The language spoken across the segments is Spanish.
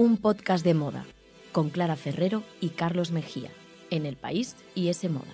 un podcast de moda con Clara Ferrero y Carlos Mejía en El País y ese moda.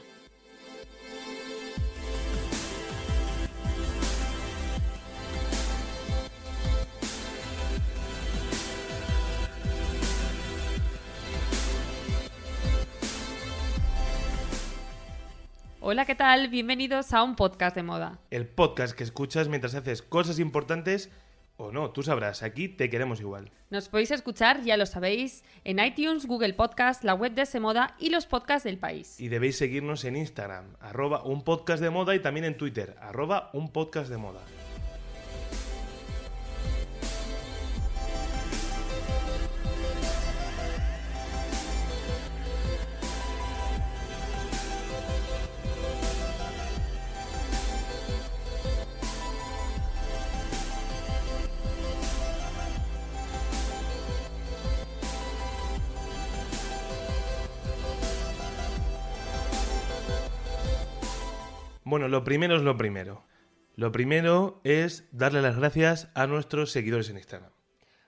Hola, ¿qué tal? Bienvenidos a un podcast de moda. El podcast que escuchas mientras haces cosas importantes o no, tú sabrás, aquí te queremos igual. Nos podéis escuchar, ya lo sabéis, en iTunes, Google Podcast, la web de Semoda y los podcasts del país. Y debéis seguirnos en Instagram, arroba un podcast de moda y también en Twitter, arroba un podcast de moda. Bueno, lo primero es lo primero. Lo primero es darle las gracias a nuestros seguidores en Instagram.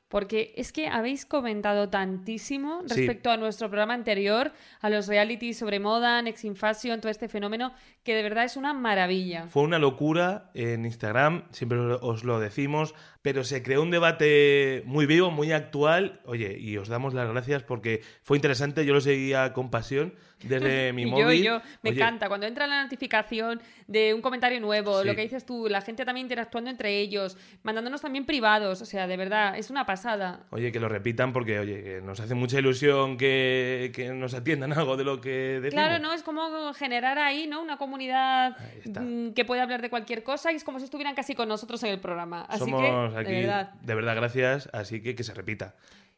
Porque es que habéis comentado tantísimo Sí. respecto a nuestro programa anterior, a los realities sobre moda, Next in Fashion, todo este fenómeno, que de verdad es una maravilla. Fue una locura en Instagram, siempre os lo decimos, pero se creó un debate muy vivo, muy actual. Oye, y os damos las gracias porque fue interesante, yo lo seguía con pasión desde mi y yo, móvil. y yo, me Oye, encanta. Cuando entra la notificación de un comentario nuevo, Sí. lo que dices tú, la gente también interactuando entre ellos, mandándonos también privados, o sea, de verdad, es una pasada. Oye, que lo repitan porque, oye, nos hace mucha ilusión que, que nos atiendan algo de lo que decimos. Claro, ¿no? Es como generar ahí, ¿no? Una comunidad mm, que puede hablar de cualquier cosa y es como si estuvieran casi con nosotros en el programa. Así Somos que, aquí, de verdad. de verdad, gracias, así que que se repita.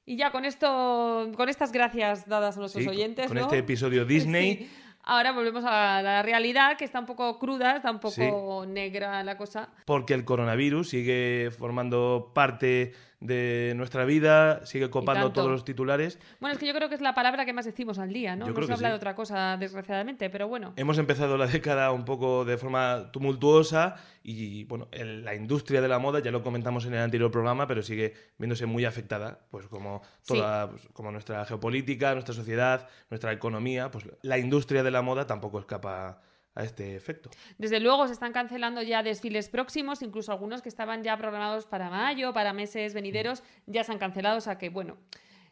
Y ya con esto, con estas gracias dadas a nuestros Sí, oyentes, con ¿no? este episodio Disney. Sí. Ahora volvemos a la realidad, que está un poco cruda, está un poco negra la cosa. Porque el coronavirus sigue formando parte de nuestra vida, sigue copando todos los titulares. Bueno, es que yo creo que es la palabra que más decimos al día, ¿no? Yo no creo se que habla sí. de otra cosa, desgraciadamente, pero bueno. Hemos empezado la década un poco de forma tumultuosa y bueno, la industria de la moda, ya lo comentamos en el anterior programa, pero sigue viéndose muy afectada, pues como toda, pues, como nuestra geopolítica, nuestra sociedad, nuestra economía, pues la industria de la moda tampoco escapa a este efecto. Desde luego se están cancelando ya desfiles próximos, incluso algunos que estaban ya programados para mayo, para meses venideros, ya se han cancelado, o sea que bueno,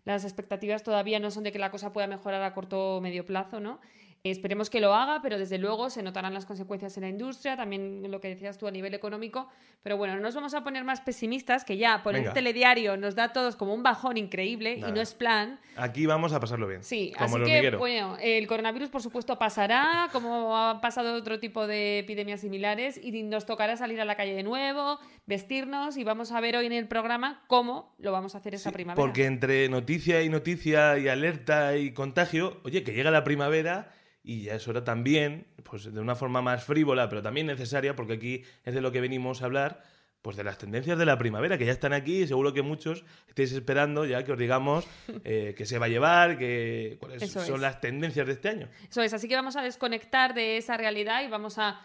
las expectativas todavía no son de que la cosa pueda mejorar a corto o medio plazo, ¿no? Esperemos que lo haga, pero desde luego se notarán las consecuencias en la industria, también lo que decías tú a nivel económico. Pero bueno, no nos vamos a poner más pesimistas, que ya por el Venga. telediario nos da a todos como un bajón increíble y no es plan. Aquí vamos a pasarlo bien. Sí, como así el que bueno, el coronavirus por supuesto pasará, como ha pasado otro tipo de epidemias similares, y nos tocará salir a la calle de nuevo, vestirnos y vamos a ver hoy en el programa cómo lo vamos a hacer esa Sí, primavera. Porque entre noticia y noticia y alerta y contagio, oye, que llega la primavera y ya es hora también, pues de una forma más frívola, pero también necesaria, porque aquí es de lo que venimos a hablar, pues de las tendencias de la primavera, que ya están aquí y seguro que muchos estáis esperando ya que os digamos eh, qué se va a llevar, que, cuáles Eso son es. las tendencias de este año. Eso es, así que vamos a desconectar de esa realidad y vamos a...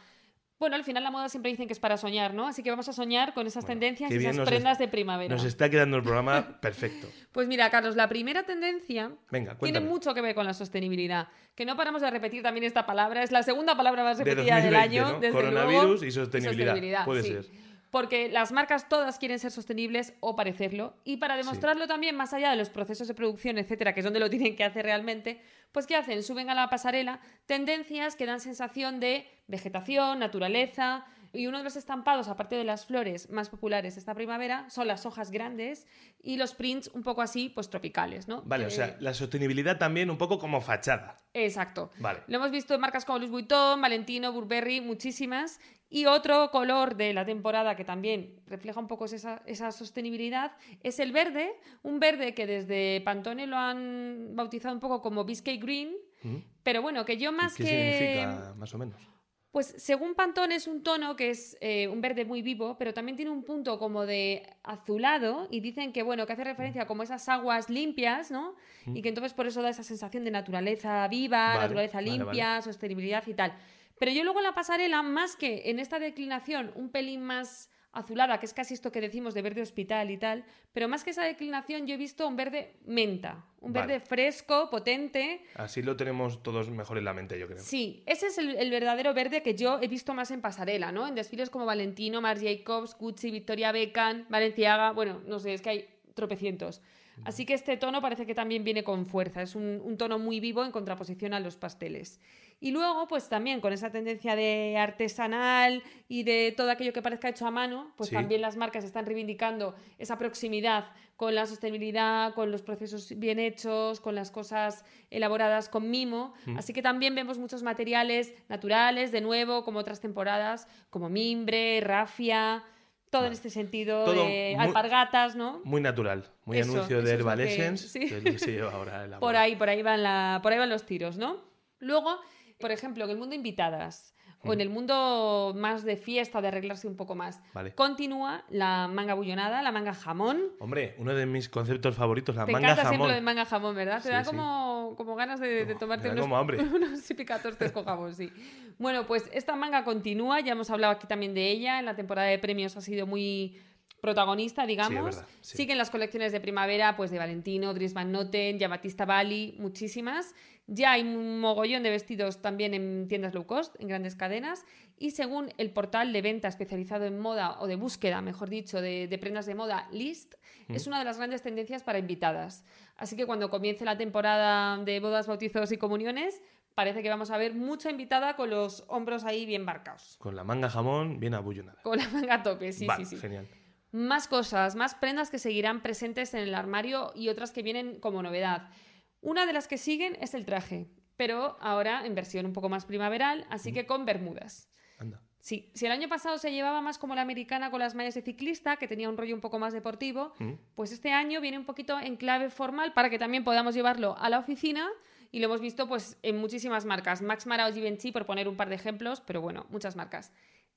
Bueno, al final la moda siempre dicen que es para soñar, ¿no? Así que vamos a soñar con esas Bueno, tendencias y esas prendas de primavera. Nos está quedando el programa perfecto. Pues mira, Carlos, la primera tendencia Venga, tiene mucho que ver con la sostenibilidad. Que no paramos de repetir también esta palabra. Es la segunda palabra más De repetida del 2020, año. ¿no? Desde Coronavirus luego, y sostenibilidad. Puede sí. ser. Porque las marcas todas quieren ser sostenibles o parecerlo. Y para demostrarlo también, más allá de los procesos de producción, etcétera, que es donde lo tienen que hacer realmente, pues ¿qué hacen? Suben a la pasarela tendencias que dan sensación de vegetación, naturaleza. Y uno de los estampados, aparte de las flores más populares esta primavera, son las hojas grandes y los prints un poco así, pues tropicales, ¿no? Vale, o sea, la sostenibilidad también un poco como fachada. Exacto. Vale. Lo hemos visto en marcas como Louis Vuitton, Valentino, Burberry, muchísimas. Y otro color de la temporada que también refleja un poco esa, esa sostenibilidad es el verde, un verde que desde Pantone lo han bautizado un poco como Biscay Green, ¿Mm? pero bueno, que yo más ¿Qué que... significa, más o menos? Pues según Pantone es un tono que es eh, un verde muy vivo, pero también tiene un punto como de azulado y dicen que bueno, que hace referencia como esas aguas limpias, ¿no? Y que entonces por eso da esa sensación de naturaleza viva, Vale, naturaleza vale, limpia, sostenibilidad y tal. Pero yo luego en la pasarela, más que en esta declinación un pelín más azulada, que es casi esto que decimos de verde hospital y tal, pero más que esa declinación yo he visto un verde menta, un Vale. verde fresco, potente. Así lo tenemos todos mejor en la mente, yo creo. Sí, ese es el, el verdadero verde que yo he visto más en pasarela, ¿no? En desfiles como Valentino, Marc Jacobs, Gucci, Victoria Beckham, Valenciaga, bueno, no sé, es que hay tropecientos. Así que este tono parece que también viene con fuerza, es un, un tono muy vivo en contraposición a los pasteles. Y luego, pues también con esa tendencia de artesanal y de todo aquello que parezca hecho a mano, pues Sí. también las marcas están reivindicando esa proximidad con la sostenibilidad, con los procesos bien hechos, con las cosas elaboradas con mimo. Así que también vemos muchos materiales naturales, de nuevo, como otras temporadas, como mimbre, rafia, todo en este sentido Todo de muy- alpargatas, ¿no? Muy natural, muy Eso, anuncio eso de Herbal Essence, sí. que es lo que se lleva ahora en la Por ahí, por ahí van la, por ahí van los tiros, ¿no? Luego, por ejemplo, en el mundo invitadas o en el mundo más de fiesta, de arreglarse un poco más, Vale. continúa la manga bullonada, la manga jamón. Hombre, uno de mis conceptos favoritos, la Te manga encanta jamón. siempre lo de manga jamón, ¿verdad? Te Sí, da sí. como, como ganas de, de tomarte unos, como hambre. unos picatostes con jamón, sí. Bueno, pues esta manga continúa, ya hemos hablado aquí también de ella, en la temporada de premios ha sido muy protagonista, digamos. verdad, sí. Siguen las colecciones de primavera, pues de Valentino, Dries Van Noten, Giambattista Bali, muchísimas. Ya hay un mogollón de vestidos también en tiendas low cost, en grandes cadenas. Y según el portal de venta especializado en moda, o de búsqueda, mejor dicho, de, de prendas de moda, List, es una de las grandes tendencias para invitadas. Así que cuando comience la temporada de bodas, bautizos y comuniones, parece que vamos a ver mucha invitada con los hombros ahí bien marcados. Con la manga jamón bien abullonada. Con la manga a tope, sí, Vale, sí, sí. genial. Más cosas, más prendas que seguirán presentes en el armario y otras que vienen como novedad. Una de las que siguen es el traje, pero ahora en versión un poco más primaveral, así que con bermudas. Anda. Sí, si el año pasado se llevaba más como la americana con las mallas de ciclista, que tenía un rollo un poco más deportivo, Mm. pues este año viene un poquito en clave formal para que también podamos llevarlo a la oficina y lo hemos visto pues en muchísimas marcas. Max Mara o Givenchy por poner un par de ejemplos, pero bueno, muchas marcas.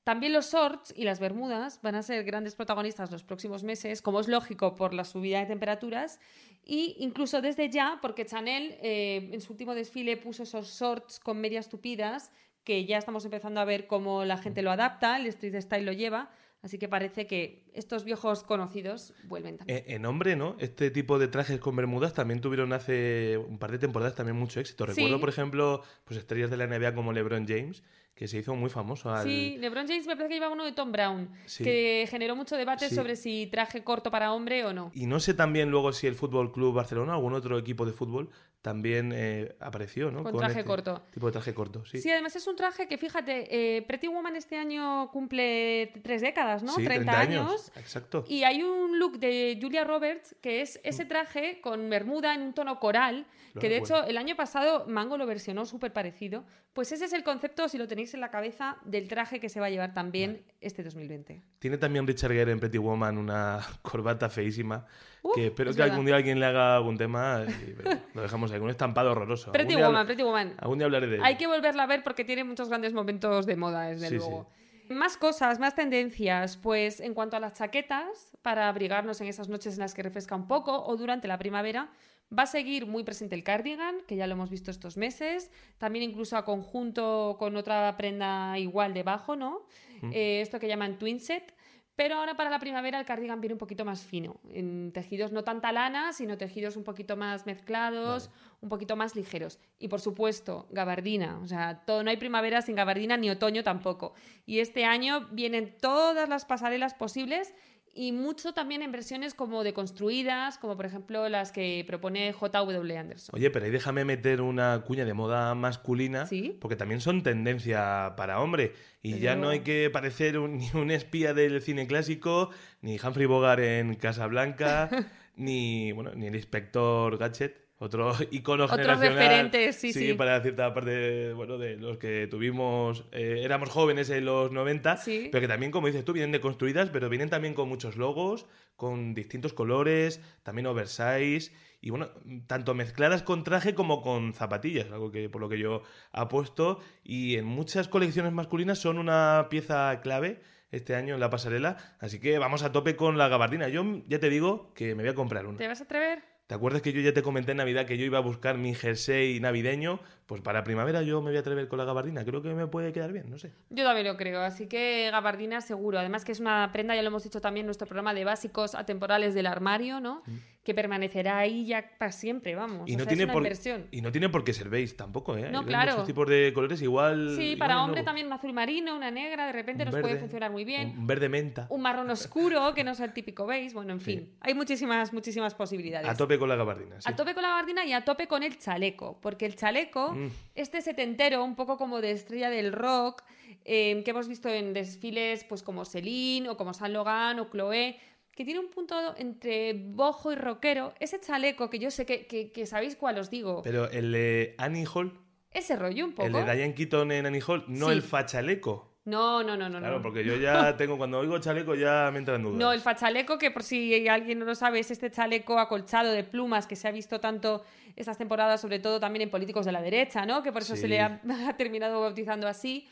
También los shorts y las bermudas van a ser grandes protagonistas los próximos meses, como es lógico por la subida de temperaturas, y incluso desde ya, porque Chanel eh, en su último desfile puso esos shorts con medias tupidas, que ya estamos empezando a ver cómo la gente lo adapta, el street style lo lleva, así que parece que estos viejos conocidos vuelven también. Eh, En hombre, ¿no? Este tipo de trajes con bermudas también tuvieron hace un par de temporadas también mucho éxito. Recuerdo, Sí. por ejemplo, pues estrellas de la NBA como LeBron James, que se hizo muy famoso al... Sí, LeBron James me parece que llevaba uno de Tom Brown, Sí. que generó mucho debate Sí. sobre si traje corto para hombre o no. Y no sé también luego si el Fútbol Club Barcelona o algún otro equipo de fútbol también eh, apareció, ¿no? Con traje este corto. Tipo de traje corto, sí. Sí. además es un traje que, fíjate, eh, Pretty Woman este año cumple tres décadas, ¿no? Sí, 30, años. Exacto. Y hay un look de Julia Roberts que es ese traje con bermuda en un tono coral, Lo que de recuerdo. hecho el año pasado Mango lo versionó súper parecido. Pues ese es el concepto, si lo tenéis en la cabeza, del traje que se va a llevar también este 2020. Tiene también Richard Gere en Pretty Woman una corbata feísima. Uf, que espero es que verdad. algún día alguien le haga algún tema y lo dejamos ahí, un estampado horroroso. Pretty Algún día- Woman, Pretty Woman. Algún día hablaré de Hay que volverla a ver porque tiene muchos grandes momentos de moda, desde Sí, luego. Más cosas, más tendencias. Pues en cuanto a las chaquetas, para abrigarnos en esas noches en las que refresca un poco o durante la primavera, va a seguir muy presente el cardigan, que ya lo hemos visto estos meses. También incluso a conjunto con otra prenda igual debajo, ¿no? Eh, esto que llaman twin set. Pero ahora para la primavera el cardigan viene un poquito más fino, en tejidos no tanta lana, sino tejidos un poquito más mezclados, un poquito más ligeros. Y por supuesto, gabardina, o sea, todo, no hay primavera sin gabardina ni otoño tampoco. Y este año vienen todas las pasarelas posibles y mucho también en versiones como deconstruidas, como por ejemplo las que propone JW Anderson. Oye, pero ahí déjame meter una cuña de moda masculina, Sí. porque también son tendencia para hombre. Y ya no hay que parecer un- ni un espía del cine clásico, ni Humphrey Bogart en Casablanca, ni, bueno, ni el inspector Gadget. Otro icono Otros referentes, sí, sí. para cierta parte bueno, de los que tuvimos, eh, éramos jóvenes en los 90, Sí. pero que también, como dices tú, vienen deconstruidas, pero vienen también con muchos logos, con distintos colores, también oversize, y bueno, tanto mezcladas con traje como con zapatillas, algo que por lo que yo apuesto, y en muchas colecciones masculinas son una pieza clave este año en la pasarela, así que vamos a tope con la gabardina. Yo ya te digo que me voy a comprar una. ¿Te vas a atrever? ¿Te acuerdas que yo ya te comenté en Navidad que yo iba a buscar mi jersey navideño? Pues para primavera yo me voy a atrever con la gabardina. Creo que me puede quedar bien, no sé. Yo también lo creo, así que gabardina seguro. Además que es una prenda, ya lo hemos dicho también en nuestro programa de básicos atemporales del armario, ¿no? Mm. Que permanecerá ahí ya para siempre, vamos. Y O no, sea, tiene es una por, inversión. y no tiene por qué ser beige tampoco, ¿eh? No, Hay claro. muchos tipos de colores igual. Sí, para es hombre también un azul marino, una negra, de repente Un nos puede funcionar muy bien. Un verde menta. Un marrón oscuro, que no sea el típico beige. Bueno, en Sí. fin, hay muchísimas, muchísimas posibilidades. A tope con la gabardina. sí. A tope con la gabardina y a tope con el chaleco, porque el chaleco, Mm. este setentero, un poco como de estrella del rock, eh, que hemos visto en desfiles pues como Celine o como Saint Laurent o Chloé, que tiene un punto entre bojo y rockero, ese chaleco que yo sé que, que- que sabéis cuál os digo, Pero el de Annie Hall, ese rollo un poco. el de Diane Keaton en Annie Hall, no Sí. el fachaleco. No, no, no, no. Claro, no. porque yo ya tengo, cuando oigo chaleco ya me entran dudas. No, el fachaleco, que por si alguien no lo sabe, es este chaleco acolchado de plumas que se ha visto tanto estas temporadas, sobre todo también en políticos de la derecha, ¿no? Que por eso Sí. se le ha, ha terminado bautizando así.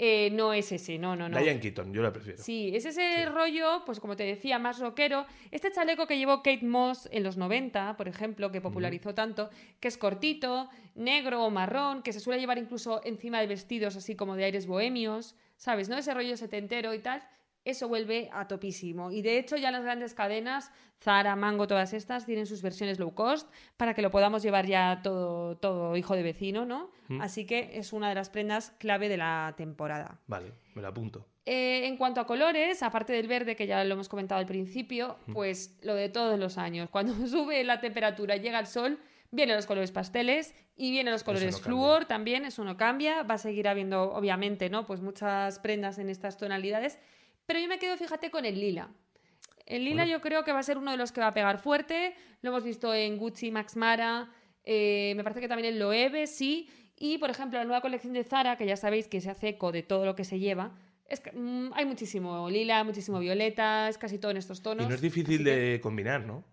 Eh, no es ese, no, no, no. Diane Keaton, yo la prefiero. Sí, es ese rollo, pues como te decía, más rockero. Este chaleco que llevó Kate Moss en los 90, por ejemplo, que popularizó tanto, que es cortito, negro o marrón, que se suele llevar incluso encima de vestidos así como de aires bohemios, ¿sabes? ¿No? Ese rollo setentero y tal. Eso vuelve a topísimo. Y de hecho ya las grandes cadenas, Zara, Mango, todas estas, tienen sus versiones low cost para que lo podamos llevar ya todo, todo hijo de vecino, ¿no? Mm. Así que es una de las prendas clave de la temporada. Vale, me lo apunto. Eh, en cuanto a colores, aparte del verde, que ya lo hemos comentado al principio, pues lo de todos los años. Cuando sube la temperatura y llega el sol, vienen los colores pasteles y vienen los colores no flúor también, eso no cambia. Va a seguir habiendo, obviamente, ¿no? Pues muchas prendas en estas tonalidades. Pero yo me quedo, fíjate, con el lila. El lila Bueno. yo creo que va a ser uno de los que va a pegar fuerte. Lo hemos visto en Gucci, Max Mara, eh, me parece que también en Loewe, sí. Y, por ejemplo, la nueva colección de Zara, que ya sabéis que se hace eco de todo lo que se lleva, es que, mm, hay muchísimo lila, muchísimo violeta, es casi todo en estos tonos. Y no es difícil que, de combinar, ¿no?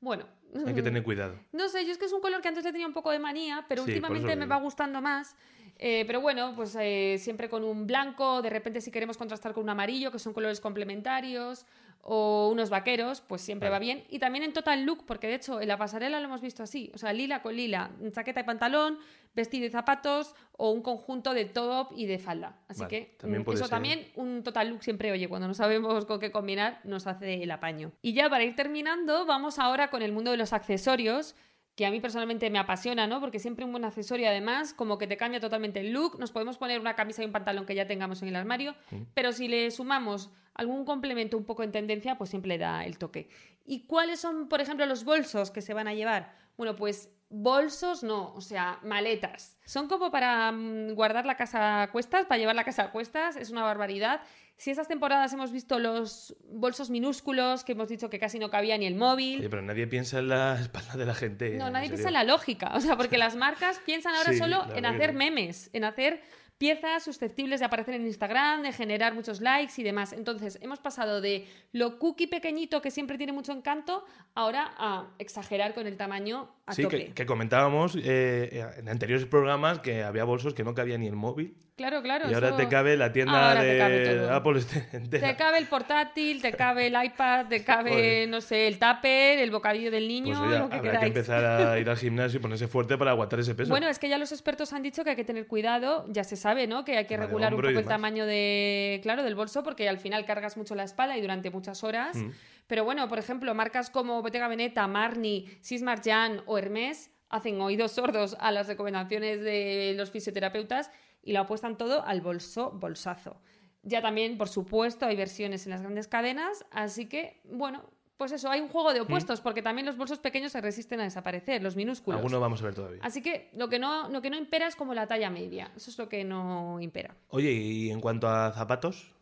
Bueno. Hay que tener cuidado. No sé, yo es que es un color que antes le tenía un poco de manía, pero Sí, últimamente me va gustando más. Eh, pero bueno, pues eh, siempre con un blanco, de repente si queremos contrastar con un amarillo, que son colores complementarios, o unos vaqueros, pues siempre Vale. va bien. Y también en total look, porque de hecho en la pasarela lo hemos visto así, o sea, lila con lila, chaqueta y pantalón, vestido y zapatos, o un conjunto de top y de falda. Así Vale, que también mm, eso ser. también, un total look siempre, oye, cuando no sabemos con qué combinar, nos hace el apaño. Y ya para ir terminando, vamos ahora con el mundo de los accesorios que a mí personalmente me apasiona, ¿no? Porque siempre un buen accesorio, además, como que te cambia totalmente el look. Nos podemos poner una camisa y un pantalón que ya tengamos en el armario, pero si le sumamos algún complemento un poco en tendencia, pues siempre le da el toque. ¿Y cuáles son, por ejemplo, los bolsos que se van a llevar? Bueno, pues bolsos no, o sea, maletas. Son como para mm, guardar la casa a cuestas, para llevar la casa a cuestas, es una barbaridad. Si estas temporadas hemos visto los bolsos minúsculos, que hemos dicho que casi no cabía ni el móvil, Oye, pero nadie piensa en la espalda de la gente. no, nadie serio. piensa en la lógica. O sea, porque las marcas piensan ahora Sí, solo en hacer memes, en hacer piezas susceptibles de aparecer en Instagram, de generar muchos likes y demás. Entonces, hemos pasado de lo cookie pequeñito que siempre tiene mucho encanto, ahora a exagerar con el tamaño a Sí, tope. que, que comentábamos eh, en anteriores programas que había bolsos que no cabía ni el móvil. Claro, claro. y ahora eso- te cabe la tienda Ahora te cabe de. Apple este- entera. Te cabe el portátil, te cabe el iPad, te cabe, no sé, el tupper, el bocadillo del niño, Pues lo que habrá queráis. que empezar a ir al gimnasio y ponerse fuerte para aguantar ese peso. Bueno, es que ya los expertos han dicho que hay que tener cuidado, ya se sabe, ¿no? Que hay que regular un poco el tamaño de, claro, del bolso porque al final cargas mucho la espalda y durante muchas horas. Mm. Pero bueno, por ejemplo, marcas como Bottega Veneta, Marni, Sismar Jan o Hermès hacen oídos sordos a las recomendaciones de los fisioterapeutas y lo apuestan todo al bolso bolsazo. Ya también, por supuesto, hay versiones en las grandes cadenas, así que, bueno, pues eso, hay un juego de opuestos, porque también los bolsos pequeños se resisten a desaparecer, los minúsculos. Alguno vamos a ver todavía. Así que lo que no, lo que no impera es como la talla media. Eso es lo que no impera. Oye, y en cuanto a zapatos,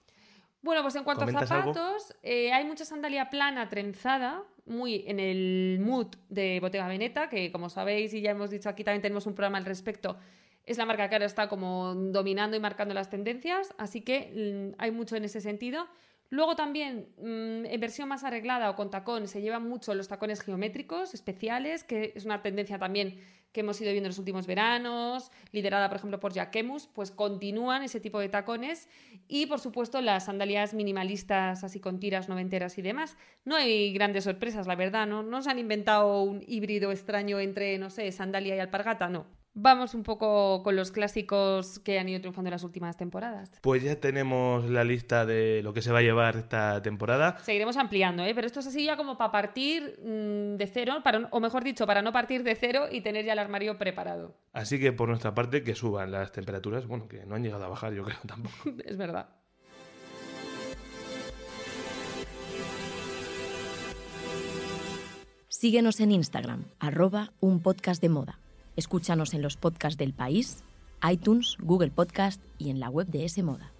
Bueno, pues en cuanto a zapatos, eh, hay mucha sandalia plana trenzada, muy en el mood de Bottega Veneta, que como sabéis y ya hemos dicho aquí también tenemos un programa al respecto, es la marca que ahora está como dominando y marcando las tendencias, así que mm, hay mucho en ese sentido. Luego también, mm, en versión más arreglada o con tacón, se llevan mucho los tacones geométricos especiales, que es una tendencia también que hemos ido viendo en los últimos veranos, liderada por ejemplo por Jacquemus, pues continúan ese tipo de tacones y por supuesto las sandalias minimalistas así con tiras noventeras y demás. No hay grandes sorpresas, la verdad, ¿no? No se han inventado un híbrido extraño entre, no sé, sandalia y alpargata, no. Vamos un poco con los clásicos que han ido triunfando en las últimas temporadas. Pues ya tenemos la lista de lo que se va a llevar esta temporada. Seguiremos ampliando, ¿eh? pero esto es así ya como para partir mm, de cero, para, o mejor dicho, para no partir de cero y tener ya el armario preparado. Así que por nuestra parte que suban las temperaturas, bueno, que no han llegado a bajar, yo creo tampoco. es verdad. Síguenos en Instagram, arroba un podcast de moda. Escúchanos en los podcasts del país, iTunes, Google Podcast y en la web de S Moda.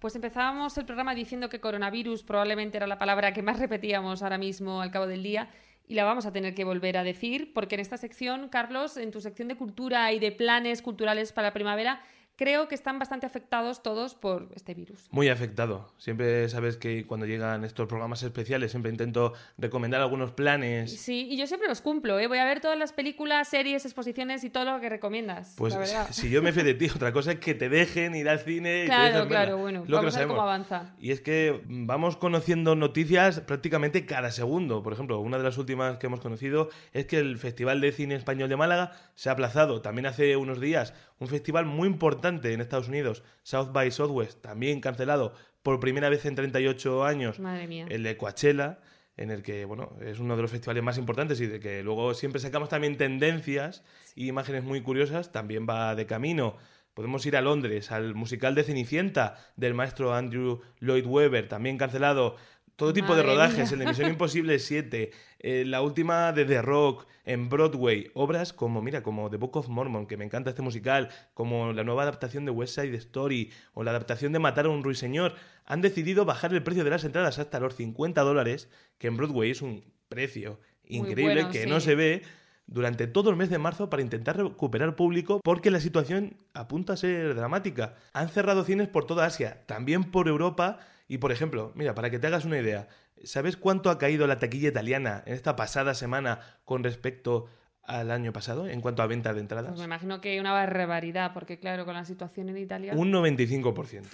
Pues empezábamos el programa diciendo que coronavirus probablemente era la palabra que más repetíamos ahora mismo al cabo del día y la vamos a tener que volver a decir porque en esta sección, Carlos, en tu sección de cultura y de planes culturales para la primavera, creo que están bastante afectados todos por este virus. Muy afectado. Siempre sabes que cuando llegan estos programas especiales siempre intento recomendar algunos planes. Sí, y yo siempre los cumplo. ¿eh? Voy a ver todas las películas, series, exposiciones y todo lo que recomiendas. Pues si yo me fui de ti, otra cosa es que te dejen ir al cine. Claro, claro, bueno. Lo vamos a ver cómo avanza. Y es que vamos conociendo noticias prácticamente cada segundo. Por ejemplo, una de las últimas que hemos conocido es que el Festival de Cine Español de Málaga se ha aplazado. También hace unos días un festival muy importante en Estados Unidos, South by Southwest, también cancelado por primera vez en 38 años, el de Coachella, en el que, bueno, es uno de los festivales más importantes y de que luego siempre sacamos también tendencias y imágenes muy curiosas, también va de camino. Podemos ir a Londres, al musical de Cenicienta del maestro Andrew Lloyd Webber, también cancelado. Todo tipo de rodajes, el de Misión Imposible 7, eh, la última de The Rock, en Broadway, obras como, mira, como The Book of Mormon, que me encanta este musical, como la nueva adaptación de West Side Story o la adaptación de Matar a un ruiseñor, han decidido bajar el precio de las entradas hasta los 50 dólares, que en Broadway es un precio increíble que no se ve durante todo el mes de marzo para intentar recuperar público porque la situación apunta a ser dramática. Han cerrado cines por toda Asia, también por Europa y por ejemplo, mira, para que te hagas una idea, ¿sabes cuánto ha caído la taquilla italiana en esta pasada semana con respecto al año pasado en cuanto a venta de entradas? Pues me imagino que una barbaridad, porque claro, con la situación en Italia... Un 95%.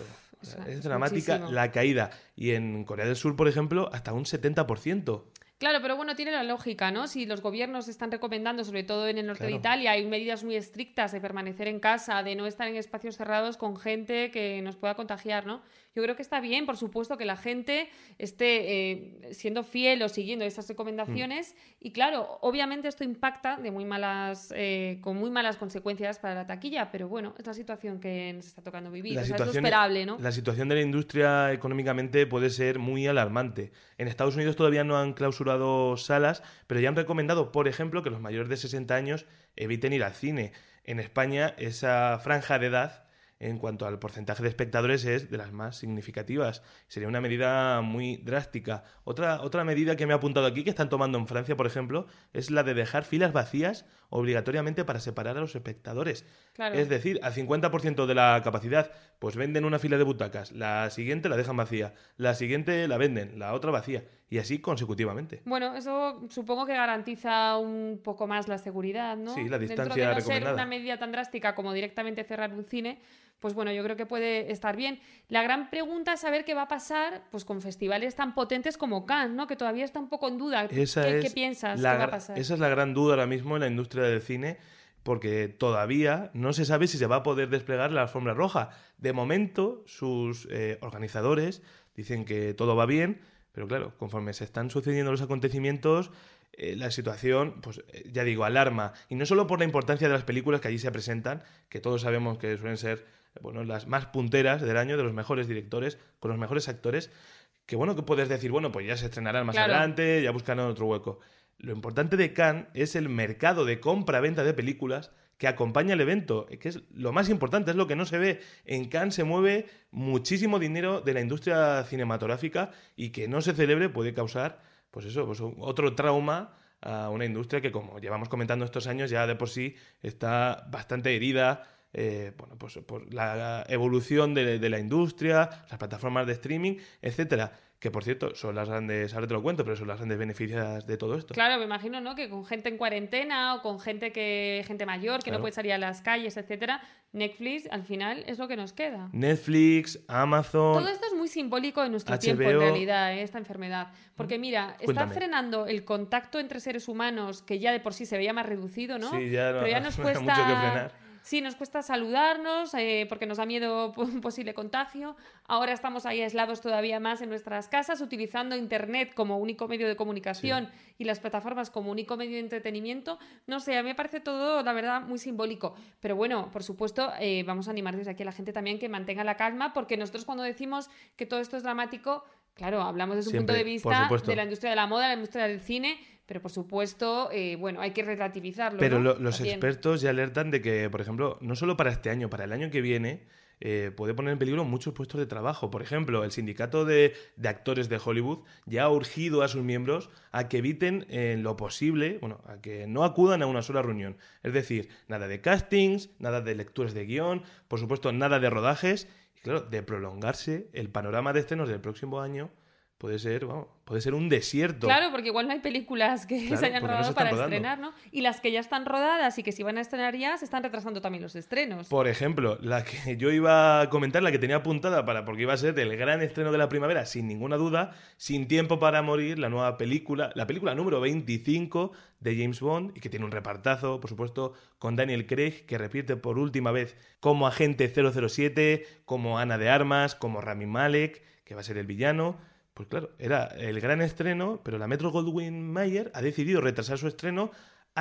es dramática la caída. Y en Corea del Sur, por ejemplo, hasta un 70%. Claro, pero bueno, tiene la lógica, ¿no? Si los gobiernos están recomendando, sobre todo en el norte de Italia, hay medidas muy estrictas de permanecer en casa, de no estar en espacios cerrados con gente que nos pueda contagiar, ¿no? Yo creo que está bien, por supuesto, que la gente esté eh, siendo fiel o siguiendo esas recomendaciones. Mm. Y claro, obviamente esto impacta de muy malas, eh, con muy malas consecuencias para la taquilla, pero bueno, es la situación que nos está tocando vivir. La situación, es esperable, ¿no? La situación de la industria económicamente puede ser muy alarmante. En Estados Unidos todavía no han clausurado salas, pero ya han recomendado, por ejemplo, que los mayores de 60 años eviten ir al cine. En España, esa franja de edad en cuanto al porcentaje de espectadores es de las más significativas. Sería una medida muy drástica. Otra, otra medida que me ha apuntado aquí, que están tomando en Francia, por ejemplo, es la de dejar filas vacías obligatoriamente para separar a los espectadores. Es decir, al 50% de la capacidad, pues venden una fila de butacas, la siguiente la dejan vacía, la siguiente la venden, la otra vacía, y así consecutivamente. Bueno, eso supongo que garantiza un poco más la seguridad, ¿no? Sí, la distancia Dentro de no ser una medida tan drástica como directamente cerrar un cine, pues bueno, yo creo que puede estar bien. La gran pregunta es saber qué va a pasar pues con festivales tan potentes como Cannes, ¿no? Que todavía está un poco en duda. ¿Qué, piensas? va a pasar? Esa es la gran duda ahora mismo en la industria del cine, porque todavía no se sabe si se va a poder desplegar la alfombra roja. De momento, sus eh, organizadores dicen que todo va bien, pero claro, conforme se están sucediendo los acontecimientos, eh, la situación, pues eh, ya digo, alarma. Y no solo por la importancia de las películas que allí se presentan, que todos sabemos que suelen ser bueno, las más punteras del año, de los mejores directores, con los mejores actores, que bueno, que puedes decir, bueno, pues ya se estrenarán más adelante, ya buscarán otro hueco. Lo importante de Cannes es el mercado de compra-venta de películas que acompaña el evento, que es lo más importante, es lo que no se ve. En Cannes se mueve muchísimo dinero de la industria cinematográfica y que no se celebre puede causar, pues eso, pues otro trauma a una industria que, como llevamos comentando estos años, ya de por sí está bastante herida eh, bueno, pues por la evolución de, de la industria, las plataformas de streaming, etcétera que por cierto son las grandes, ahora te lo cuento, pero son las grandes beneficiadas de todo esto. Claro, me imagino, ¿no? Que con gente en cuarentena o con gente que gente mayor que no puede salir a las calles, etcétera, Netflix al final es lo que nos queda. Netflix, Amazon. Todo esto es muy simbólico en nuestro tiempo en realidad, ¿eh? esta enfermedad, porque mira, está frenando el contacto entre seres humanos que ya de por sí se veía más reducido, ¿no? Sí, ya no, pero ya nos cuesta mucho que frenar Sí, nos cuesta saludarnos eh, porque nos da miedo un posible contagio. Ahora estamos ahí aislados todavía más en nuestras casas, utilizando Internet como único medio de comunicación y las plataformas como único medio de entretenimiento. No sé, a mí me parece todo, la verdad, muy simbólico. Pero bueno, por supuesto, eh, vamos a animar desde aquí a la gente también que mantenga la calma, porque nosotros cuando decimos que todo esto es dramático, claro, hablamos desde un punto de vista de la industria de la moda, de la industria del cine pero por supuesto, eh, bueno, hay que relativizarlo. Pero los expertos ya alertan de que, por ejemplo, no solo para este año, para el año que viene, eh, puede poner en peligro muchos puestos de trabajo. Por ejemplo, el sindicato de, actores de Hollywood ya ha urgido a sus miembros a que eviten en lo posible, bueno, a que no acudan a una sola reunión. Es decir, nada de castings, nada de lecturas de guion, por supuesto, nada de rodajes. Y claro, de prolongarse el panorama de estrenos del próximo año puede ser, vamos, puede ser un desierto. Claro, porque igual no hay películas que se hayan rodado para estrenar, ¿no? Y las que ya están rodadas y que si van a estrenar ya, se están retrasando también los estrenos. Por ejemplo, la que yo iba a comentar, la que tenía apuntada para, porque iba a ser el gran estreno de la primavera, sin ninguna duda, Sin Tiempo para Morir, la nueva película, la película número 25 de James Bond, y que tiene un repartazo, por supuesto, con Daniel Craig, que repite por última vez como agente 007, como Ana de Armas, como Rami Malek, que va a ser el villano pues claro, era el gran estreno, pero la Metro Goldwyn Mayer ha decidido retrasar su estreno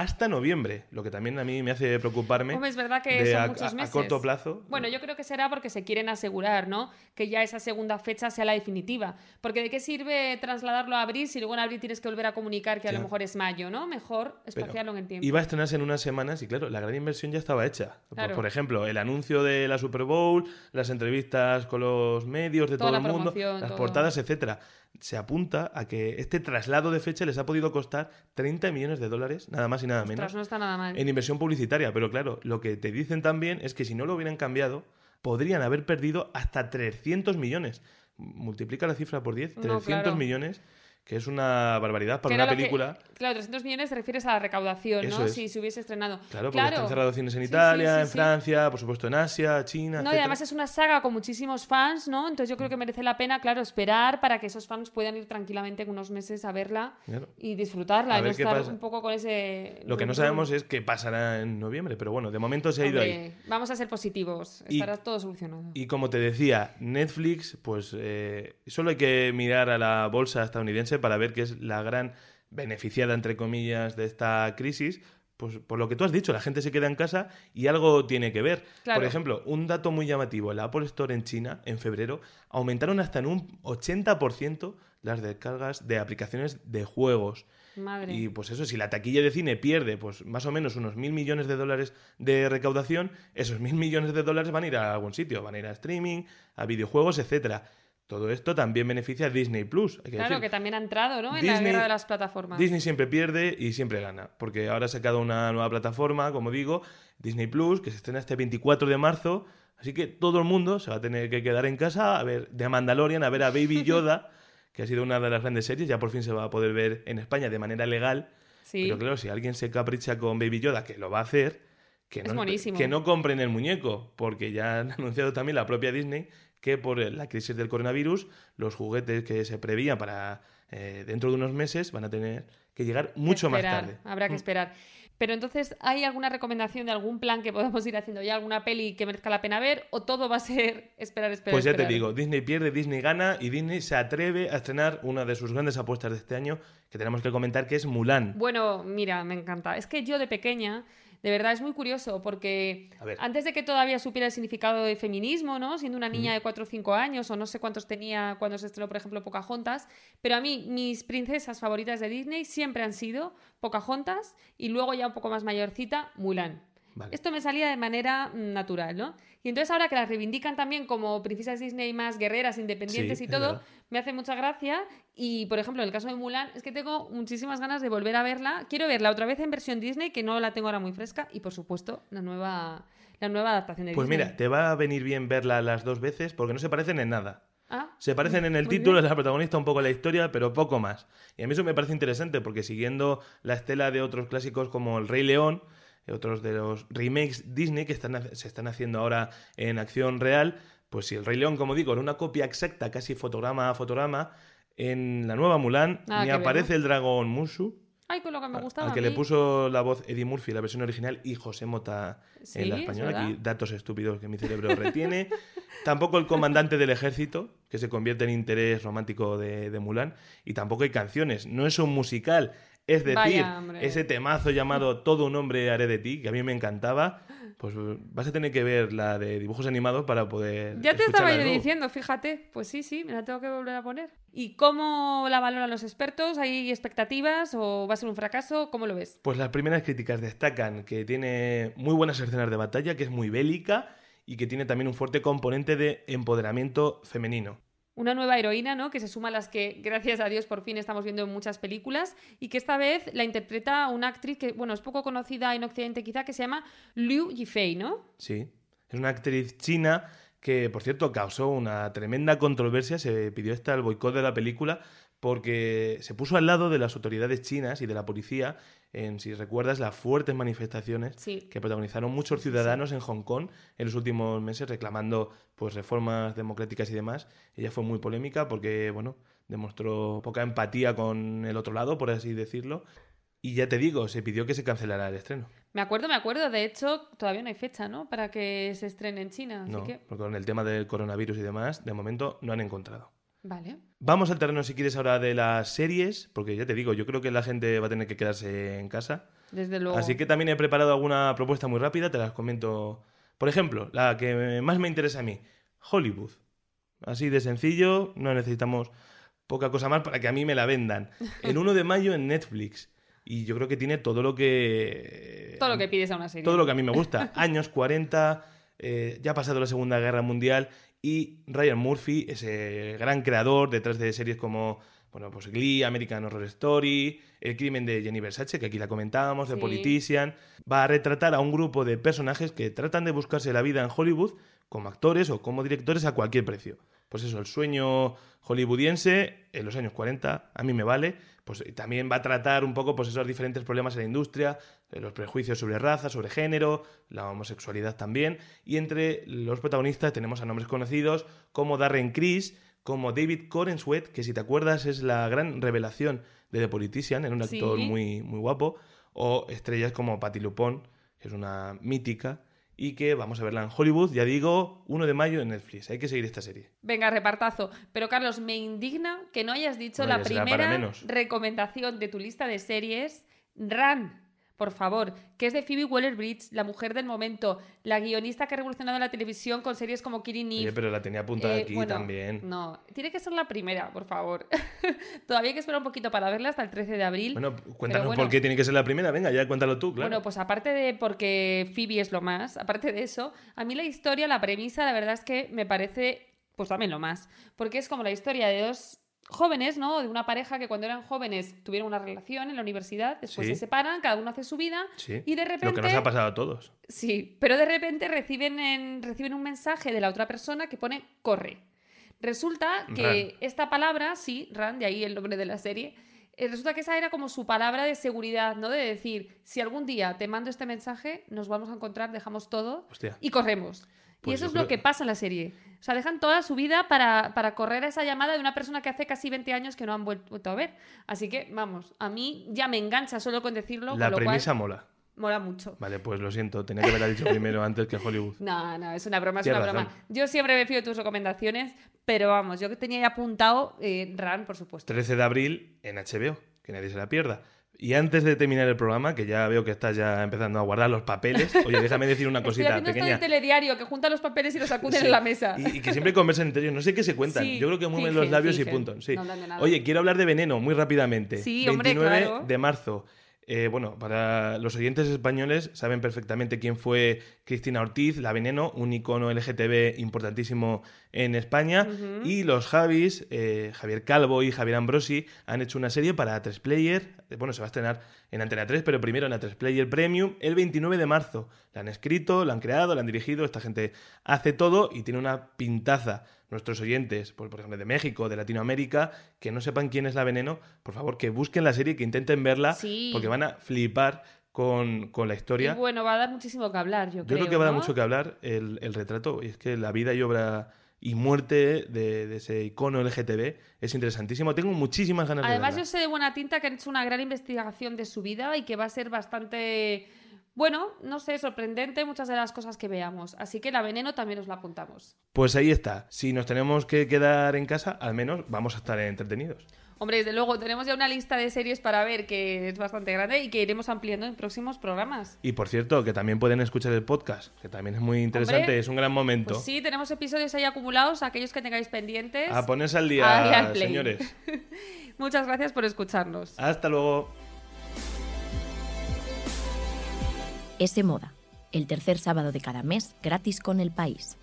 hasta noviembre, lo que también a mí me hace preocuparme. es verdad que son muchos meses. A corto plazo. Bueno, yo creo que será porque se quieren asegurar, ¿no? Que ya esa segunda fecha sea la definitiva. Porque ¿de qué sirve trasladarlo a abril si luego en abril tienes que volver a comunicar que a lo mejor es mayo, ¿no? Mejor espaciarlo en el tiempo. Iba a estrenarse en unas semanas y claro, la gran inversión ya estaba hecha. Por, ejemplo, el anuncio de la Super Bowl, las entrevistas con los medios de todo el mundo, las portadas, etcétera se apunta a que este traslado de fecha les ha podido costar 30 millones de dólares, nada más y nada menos. no está nada mal. En inversión publicitaria. Pero claro, lo que te dicen también es que si no lo hubieran cambiado, podrían haber perdido hasta 300 millones. Multiplica la cifra por 10, 300 millones que es una barbaridad para una película. claro, 300 millones te refieres a la recaudación, ¿no? Si se hubiese estrenado. Claro, porque están cerrados cines en Italia, en Francia, por supuesto en Asia, China. No, y además es una saga con muchísimos fans, ¿no? Entonces yo creo que merece la pena, claro, esperar para que esos fans puedan ir tranquilamente en unos meses a verla y disfrutarla, y no estar un poco con ese. Lo que no sabemos es qué pasará en noviembre, pero bueno, de momento se ha ido ahí. Vamos a ser positivos, estará todo solucionado. Y como te decía, Netflix, pues eh, solo hay que mirar a la bolsa estadounidense para ver que es la gran beneficiada, entre comillas, de esta crisis, pues por lo que tú has dicho, la gente se queda en casa y algo tiene que ver. Por ejemplo, un dato muy llamativo, la Apple Store en China, en febrero, aumentaron hasta en un 80% las descargas de aplicaciones de juegos. Madre. Y pues eso, si la taquilla de cine pierde pues más o menos unos mil millones de dólares de recaudación, esos mil millones de dólares van a ir a algún sitio, van a ir a streaming, a videojuegos, etcétera. Todo esto también beneficia a Disney Plus. claro, que también ha entrado ¿no? en la guerra de las plataformas. Disney siempre pierde y siempre gana, porque ahora ha sacado una nueva plataforma, como digo, Disney Plus, que se estrena este 24 de marzo. Así que todo el mundo se va a tener que quedar en casa a ver The Mandalorian, a ver a Baby Yoda, que ha sido una de las grandes series, ya por fin se va a poder ver en España de manera legal. Pero claro, si alguien se capricha con Baby Yoda, que lo va a hacer, que no, que no compren el muñeco, porque ya han anunciado también la propia Disney que por la crisis del coronavirus los juguetes que se prevían para eh, dentro de unos meses van a tener que llegar mucho más tarde. Habrá que mm. esperar. Pero entonces, ¿hay alguna recomendación de algún plan que podemos ir haciendo ya? ¿Alguna peli que merezca la pena ver? ¿O todo va a ser esperar, esperar? Pues ya te digo, Disney pierde, Disney gana y Disney se atreve a estrenar una de sus grandes apuestas de este año que tenemos que comentar, que es Mulan. Bueno, mira, me encanta. Es que yo de pequeña de verdad es muy curioso porque antes de que todavía supiera el significado de feminismo, ¿no? Siendo una niña de 4 o 5 años o no sé cuántos tenía cuando se estrenó, por ejemplo, Pocahontas, pero a mí mis princesas favoritas de Disney siempre han sido Pocahontas y luego ya un poco más mayorcita, Mulan. Vale. Esto me salía de manera mm, natural, ¿no? Y entonces ahora que las reivindican también como princesas Disney más guerreras, independientes Sí, y todo, me hace mucha gracia. Y, por ejemplo, en el caso de Mulan, es que tengo muchísimas ganas de volver a verla. Quiero verla otra vez en versión Disney, que no la tengo ahora muy fresca. Y, por supuesto, la nueva, la nueva adaptación de Pues Disney. mira, te va a venir bien verla las dos veces porque no se parecen en nada. Ah, Se parecen en el título, es la protagonista, un poco la historia, pero poco más. Y a mí eso me parece interesante porque siguiendo la estela de otros clásicos como El Rey León, otros de los remakes Disney que están, se están haciendo ahora en acción real, pues si El Rey León, como digo, era una copia exacta, casi fotograma a fotograma, en la nueva Mulan ni aparece el dragón Mushu, Ay, con lo que me gustaba. al que a le puso la voz Eddie Murphy, la versión original, y José Mota Sí, en la es española. Aquí datos estúpidos que mi cerebro retiene. tampoco el comandante del ejército, que se convierte en interés romántico de, de Mulan. Y tampoco hay canciones. No es un musical. Es decir, ese temazo llamado Todo un hombre haré de ti, que a mí me encantaba, pues vas a tener que ver la de dibujos animados para poder. Ya te estaba yo diciendo, fíjate. Pues sí, sí, me la tengo que volver a poner. ¿Y cómo la valoran los expertos? ¿Hay expectativas o va a ser un fracaso? ¿Cómo lo ves? Pues las primeras críticas destacan que tiene muy buenas escenas de batalla, que es muy bélica y que tiene también un fuerte componente de empoderamiento femenino. Una nueva heroína, ¿no? Que se suma a las que, gracias a Dios, por fin estamos viendo en muchas películas y que esta vez la interpreta una actriz que, bueno, es poco conocida en Occidente quizá, que se llama Liu Yifei, ¿no? Sí. Es una actriz china que, por cierto, causó una tremenda controversia. Se pidió hasta el boicot de la película porque se puso al lado de las autoridades chinas y de la policía en, si recuerdas, las fuertes manifestaciones Sí. que protagonizaron muchos ciudadanos en Hong Kong en los últimos meses reclamando pues reformas democráticas y demás. Ella fue muy polémica porque, bueno, demostró poca empatía con el otro lado, por así decirlo. Y ya te digo, se pidió que se cancelara el estreno. Me acuerdo, me acuerdo. De hecho, todavía no hay fecha, ¿no? Para que se estrene en China. Así No, que, porque con el tema del coronavirus y demás, de momento no han encontrado. vale. Vamos al terreno, si quieres, ahora de las series, porque ya te digo, yo creo que la gente va a tener que quedarse en casa. Desde luego. Así que también he preparado alguna propuesta muy rápida, te las comento. Por ejemplo, la que más me interesa a mí, Hollywood. Así de sencillo, no necesitamos poca cosa más para que a mí me la vendan. El 1 de mayo en Netflix. Y yo creo que tiene todo lo que... Todo lo que pides a una serie. Todo lo que a mí me gusta. Años 40, eh, ya ha pasado la Segunda Guerra Mundial y Ryan Murphy, ese gran creador detrás de series como bueno, pues Glee, American Horror Story, El crimen de Jenny Versace, que aquí la comentábamos, de Sí. Politician, va a retratar a un grupo de personajes que tratan de buscarse la vida en Hollywood como actores o como directores a cualquier precio. Pues eso, el sueño hollywoodiense en los años 40, a mí me vale, pues también va a tratar un poco pues esos diferentes problemas en la industria, eh, los prejuicios sobre raza, sobre género, la homosexualidad también, y entre los protagonistas tenemos a nombres conocidos como Darren Criss, como David Corenswet, que si te acuerdas es la gran revelación de The Politician, era un Sí. actor muy, muy guapo, o estrellas como Patti Lupone, que es una mítica, y que vamos a verla en Hollywood, ya digo, 1 de mayo en Netflix, hay que seguir esta serie. Venga, repartazo. Pero Carlos, me indigna que no hayas dicho No, la primera recomendación de tu lista de series, Run, por favor, que es de Phoebe Waller-Bridge, la mujer del momento, la guionista que ha revolucionado la televisión con series como Killing Eve. Oye, pero la tenía apuntada Eh, aquí bueno, también. No, tiene que ser la primera, por favor. Todavía hay que esperar un poquito para verla hasta el 13 de abril. Bueno, cuéntanos bueno. por qué tiene que ser la primera, venga, ya cuéntalo tú, claro. Bueno, pues aparte de porque Phoebe es lo más, aparte de eso, a mí la historia, la premisa, la verdad es que me parece, pues también lo más. Porque es como la historia de dos jóvenes, ¿no? De una pareja que cuando eran jóvenes tuvieron una relación en la universidad, después Sí. se separan, cada uno hace su vida sí. y de Lo repente... que nos ha pasado a todos. Sí, pero de repente reciben, en- reciben un mensaje de la otra persona que pone corre. Resulta que Run. esta palabra, sí, Run, de ahí el nombre de la serie, eh, resulta que esa era como su palabra de seguridad, ¿no? De decir, si algún día te mando este mensaje, nos vamos a encontrar, dejamos todo Hostia. y corremos. y Pues eso es lo que pasa en la serie. O sea, dejan toda su vida para, para correr a esa llamada de una persona que hace casi 20 años que no han vuelto a ver. Así que, vamos, a mí ya me engancha solo con decirlo, La con lo premisa cual mola. mola mucho. Vale, pues lo siento, tenía que haberla dicho primero antes que Hollywood. No, no, es una broma, es una broma. Yo siempre me fío de tus recomendaciones, pero vamos, yo que tenía ya apuntado eh, Ran, por supuesto. 13 de abril en HBO, que nadie se la pierda. Y antes de terminar el programa, que ya veo que estás ya empezando a guardar los papeles, oye, déjame decir una Estoy cosita haciendo esto pequeña. de telediario, que junta los papeles y los sacuden Sí, en la mesa. Y, y que siempre conversan entre ellos. No sé qué se cuentan. Sí, Yo creo que mueven los labios y punto. Sí. No. Oye, quiero hablar de veneno muy rápidamente. Sí, hombre, 29 claro. de marzo. Eh, bueno, para los oyentes españoles saben perfectamente quién fue Cristina Ortiz, la Veneno, un icono LGTB importantísimo en España. Y los Javis, eh, Javier Calvo y Javier Ambrosi, han hecho una serie para 3 Player. Bueno, se va a estrenar en Antena 3, pero primero en 3 Player Premium el 29 de marzo. La han escrito, la han creado, la han dirigido. Esta gente hace todo y tiene una pintaza nuestros oyentes, por, por, ejemplo, de México, de Latinoamérica, que no sepan quién es la veneno, por favor, que busquen la serie, que intenten verla, porque van a flipar con, la historia. Y bueno, va a dar muchísimo que hablar, yo, creo. Yo creo que va a dar mucho que hablar el, el retrato, y es que la vida y obra y muerte de, ese icono LGTB es interesantísimo. Tengo muchísimas ganas de verla. Además, yo sé de buena tinta que han hecho una gran investigación de su vida y que va a ser bastante bueno, no sé, sorprendente muchas de las cosas que veamos. Así que la veneno también os la apuntamos. Pues ahí está. Si nos tenemos que quedar en casa, al menos vamos a estar entretenidos. Hombre, desde luego, tenemos ya una lista de series para ver que es bastante grande y que iremos ampliando en próximos programas. Y por cierto, que también pueden escuchar el podcast, que también es muy interesante, es un gran momento. Pues sí, tenemos episodios ahí acumulados, aquellos que tengáis pendientes. A ponerse al día, señores. Muchas gracias por escucharnos. Hasta luego. S Moda, el tercer sábado de cada mes gratis con el país.